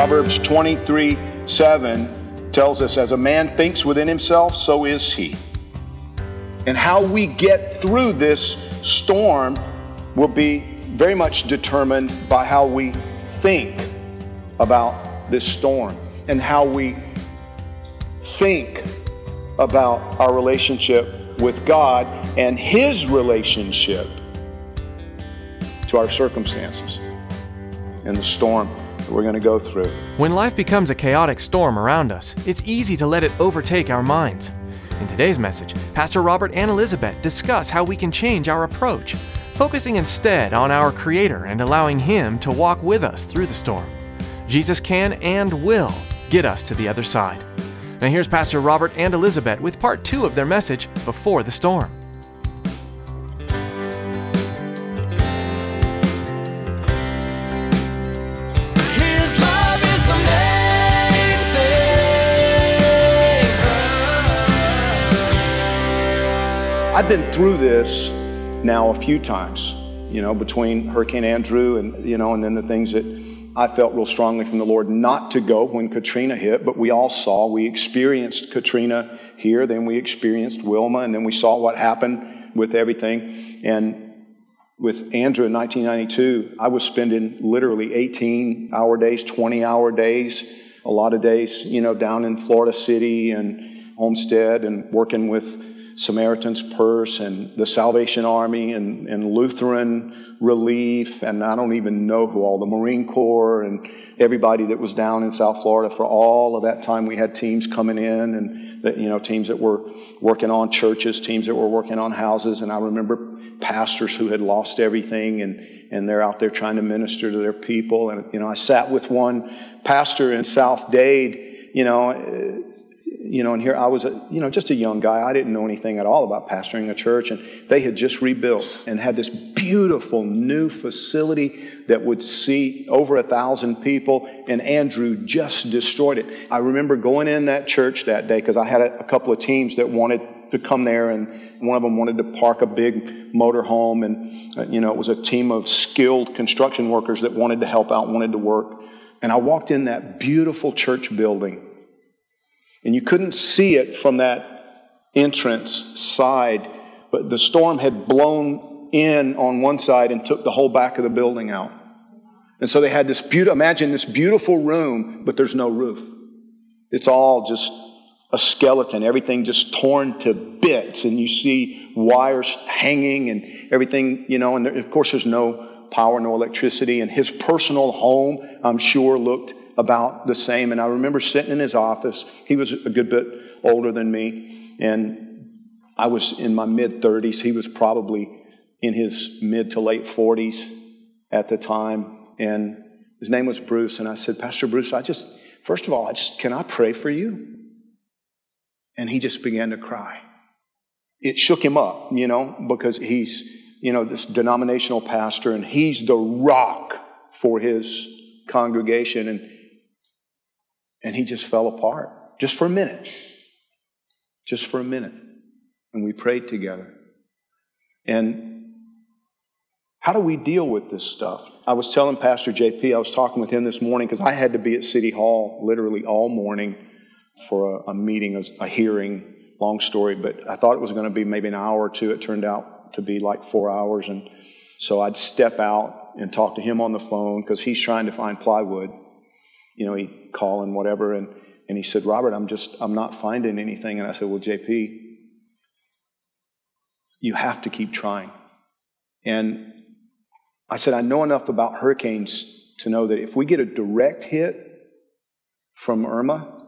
Proverbs 23 7 tells us, As a man thinks within himself, so is he. And how we get through this storm will be very much determined by how we think about this storm and how we think about our relationship with God and His relationship to our circumstances and the storm we're going to go through. When life becomes a chaotic storm around us, it's easy to let it overtake our minds. In today's message, Pastor Robert and Elizabeth discuss how we can change our approach, focusing instead on our Creator and allowing Him to walk with us through the storm. Jesus can and will get us to the other side. Now, here's Pastor Robert and Elizabeth with part two of their message, Before the Storm. I've been through this now a few times, you know, between Hurricane Andrew and, you know, and then the things that I felt real strongly from the Lord not to go when Katrina hit, but we all saw, we experienced Katrina here, then we experienced Wilma, and then we saw what happened with everything. And with Andrew in 1992, I was spending literally 18 hour days, 20 hour days, a lot of days, you know, down in Florida City and Homestead and working with Samaritan's Purse and the Salvation Army and, and Lutheran Relief. And I don't even know who all the Marine Corps and everybody that was down in South Florida for all of that time. We had teams coming in and, that, you know, teams that were working on churches, teams that were working on houses. And I remember pastors who had lost everything and, and they're out there trying to minister to their people. And, you know, I sat with one pastor in South Dade, you know, you know, and here I was, a, you know, just a young guy. I didn't know anything at all about pastoring a church, and they had just rebuilt and had this beautiful new facility that would seat over a thousand people. And Andrew just destroyed it. I remember going in that church that day because I had a, a couple of teams that wanted to come there, and one of them wanted to park a big motor home, and uh, you know, it was a team of skilled construction workers that wanted to help out, wanted to work. And I walked in that beautiful church building. And you couldn't see it from that entrance side, but the storm had blown in on one side and took the whole back of the building out. And so they had this beautiful, imagine this beautiful room, but there's no roof. It's all just a skeleton, everything just torn to bits, and you see wires hanging and everything, you know, and there, of course there's no power, no electricity, and his personal home, I'm sure, looked about the same. And I remember sitting in his office. He was a good bit older than me, and I was in my mid 30s. He was probably in his mid to late 40s at the time. And his name was Bruce. And I said, Pastor Bruce, I just, first of all, I just, can I pray for you? And he just began to cry. It shook him up, you know, because he's, you know, this denominational pastor and he's the rock for his congregation. And and he just fell apart just for a minute. Just for a minute. And we prayed together. And how do we deal with this stuff? I was telling Pastor JP, I was talking with him this morning because I had to be at City Hall literally all morning for a, a meeting, a, a hearing. Long story, but I thought it was going to be maybe an hour or two. It turned out to be like four hours. And so I'd step out and talk to him on the phone because he's trying to find plywood you know, he'd call and whatever. And, and he said, Robert, I'm just, I'm not finding anything. And I said, well, JP, you have to keep trying. And I said, I know enough about hurricanes to know that if we get a direct hit from Irma,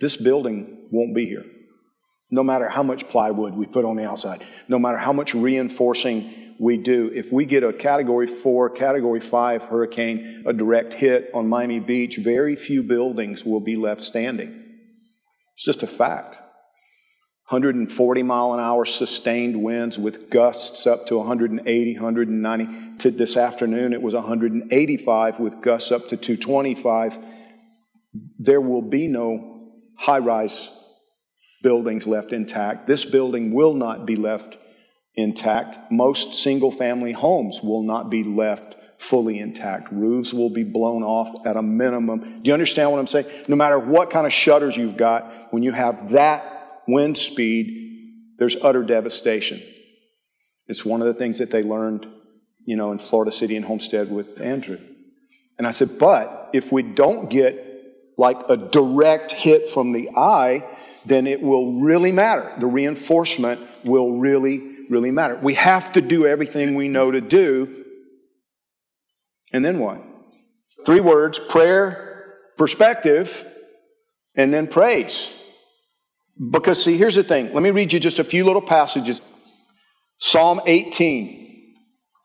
this building won't be here. No matter how much plywood we put on the outside, no matter how much reinforcing we do, if we get a category four, category five hurricane, a direct hit on Miami Beach, very few buildings will be left standing. It's just a fact. 140 mile an hour sustained winds with gusts up to 180, 190. To this afternoon, it was 185 with gusts up to 225. There will be no high rise buildings left intact. This building will not be left intact. Most single family homes will not be left fully intact. Roofs will be blown off at a minimum. Do you understand what I'm saying? No matter what kind of shutters you've got, when you have that wind speed, there's utter devastation. It's one of the things that they learned, you know, in Florida City and Homestead with Andrew. And I said, but if we don't get like a direct hit from the eye, then it will really matter. The reinforcement will really, really matter. We have to do everything we know to do. And then what? Three words prayer, perspective, and then praise. Because, see, here's the thing. Let me read you just a few little passages. Psalm 18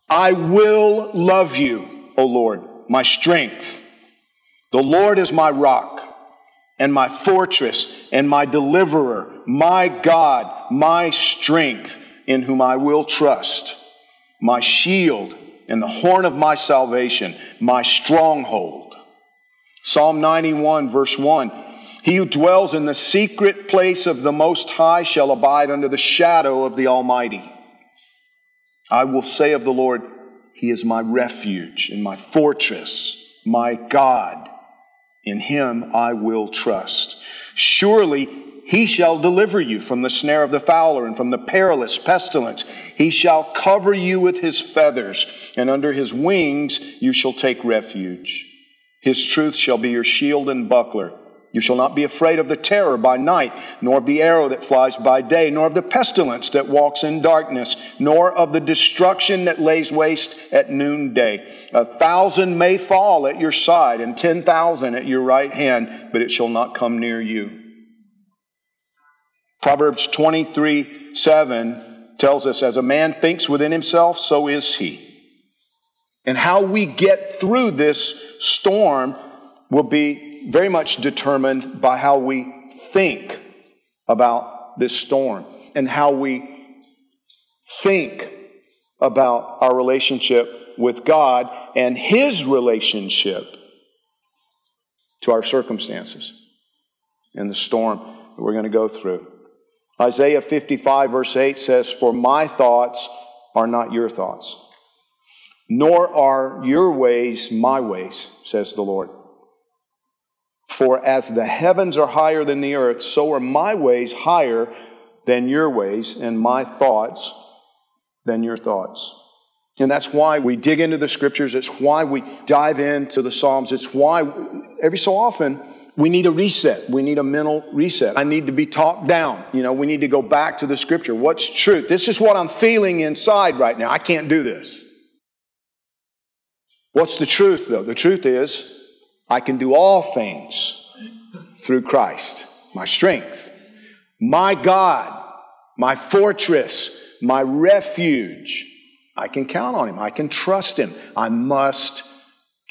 I will love you, O Lord, my strength. The Lord is my rock and my fortress and my deliverer, my God, my strength, in whom I will trust, my shield and the horn of my salvation, my stronghold. Psalm 91, verse 1 he who dwells in the secret place of the Most High shall abide under the shadow of the Almighty. I will say of the Lord, He is my refuge and my fortress, my God. In Him I will trust. Surely He shall deliver you from the snare of the fowler and from the perilous pestilence. He shall cover you with His feathers, and under His wings you shall take refuge. His truth shall be your shield and buckler. You shall not be afraid of the terror by night, nor of the arrow that flies by day, nor of the pestilence that walks in darkness, nor of the destruction that lays waste at noonday. A thousand may fall at your side, and ten thousand at your right hand, but it shall not come near you. Proverbs 23 7 tells us, As a man thinks within himself, so is he. And how we get through this storm will be very much determined by how we think about this storm and how we think about our relationship with God and His relationship to our circumstances and the storm that we're going to go through. Isaiah 55, verse 8 says, For my thoughts are not your thoughts, nor are your ways my ways, says the Lord. For as the heavens are higher than the earth, so are my ways higher than your ways, and my thoughts than your thoughts. And that's why we dig into the scriptures. It's why we dive into the Psalms. It's why every so often we need a reset. We need a mental reset. I need to be talked down. You know, we need to go back to the scripture. What's truth? This is what I'm feeling inside right now. I can't do this. What's the truth, though? The truth is, I can do all things through Christ, my strength. My God, my fortress, my refuge. I can count on him. I can trust him. I must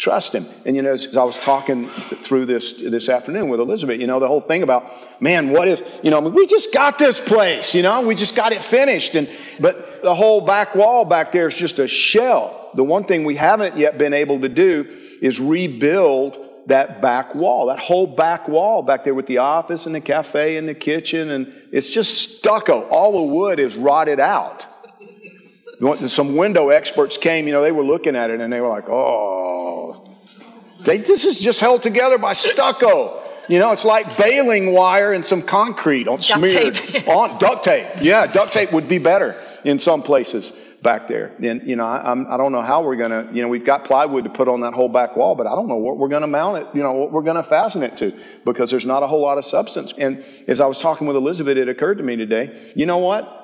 trust him. And you know, as, I was talking through this this afternoon with Elizabeth, you know, the whole thing about, man, what if, you know, we just got this place, you know, we just got it finished. And but the whole back wall back there is just a shell. The one thing we haven't yet been able to do is rebuild that back wall, that whole back wall back there with the office and the cafe and the kitchen, and it's just stucco. All the wood is rotted out. Some window experts came, you know, they were looking at it and they were like, oh, they, this is just held together by stucco. You know, it's like baling wire and some concrete on smeared on duct tape. Yeah, duct tape would be better in some places back there. And, you know, I, I'm, I do not know how we're to, you know, we've got plywood to put on that whole back wall, but I don't know what we're to mount it, you know, what we're to fasten it to because there's not a whole lot of substance. And as I was talking with Elizabeth, it occurred to me today, you know what?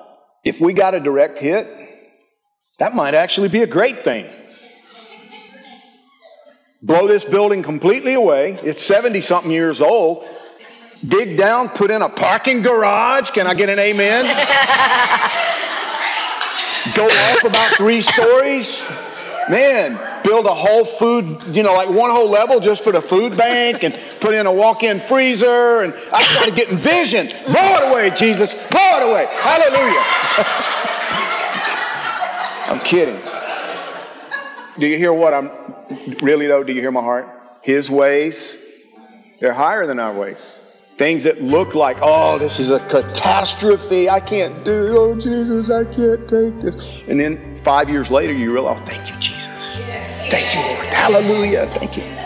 If we got a direct hit, that might actually be a great thing. Blow this building completely away. It's 70 something years old. Dig down, put in a parking garage. Can I get an amen? Go up about three stories. Man, build a whole food, you know, like one whole level just for the food bank and put in a walk in freezer. And I started getting visions. Blow it away, Jesus. Blow it away. Hallelujah. I'm kidding. Do you hear what I'm really, though? Do you hear my heart? His ways, they're higher than our ways. Things that look like, oh, this is a catastrophe. I can't do. Oh, Jesus, I can't take this. And then five years later, you realize, oh, thank you, Jesus. Thank you, Lord. Hallelujah. Thank you.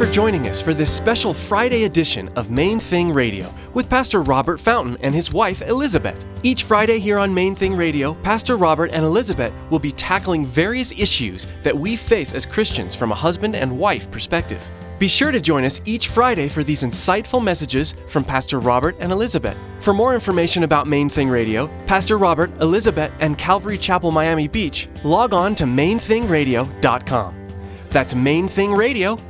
For joining us for this special Friday edition of Main Thing Radio with Pastor Robert Fountain and his wife Elizabeth. Each Friday here on Main Thing Radio, Pastor Robert and Elizabeth will be tackling various issues that we face as Christians from a husband and wife perspective. Be sure to join us each Friday for these insightful messages from Pastor Robert and Elizabeth. For more information about Main Thing Radio, Pastor Robert, Elizabeth, and Calvary Chapel Miami Beach, log on to mainthingradio.com. That's mainthingradio.com.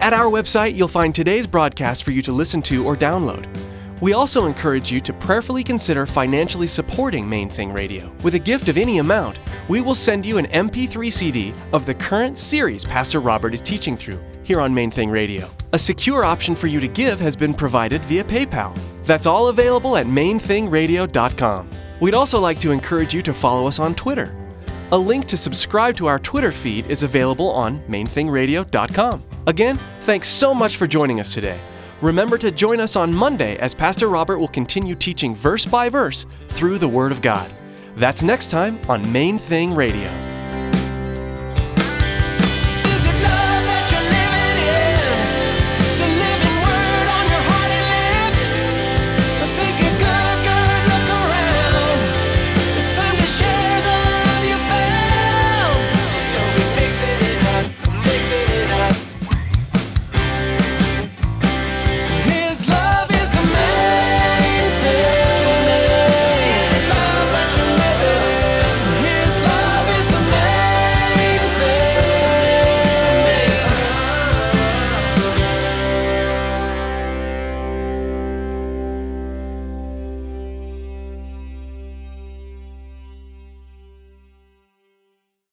At our website, you'll find today's broadcast for you to listen to or download. We also encourage you to prayerfully consider financially supporting Main Thing Radio. With a gift of any amount, we will send you an MP3 CD of the current series Pastor Robert is teaching through here on Main Thing Radio. A secure option for you to give has been provided via PayPal. That's all available at mainthingradio.com. We'd also like to encourage you to follow us on Twitter. A link to subscribe to our Twitter feed is available on mainthingradio.com. Again, thanks so much for joining us today. Remember to join us on Monday as Pastor Robert will continue teaching verse by verse through the Word of God. That's next time on Main Thing Radio.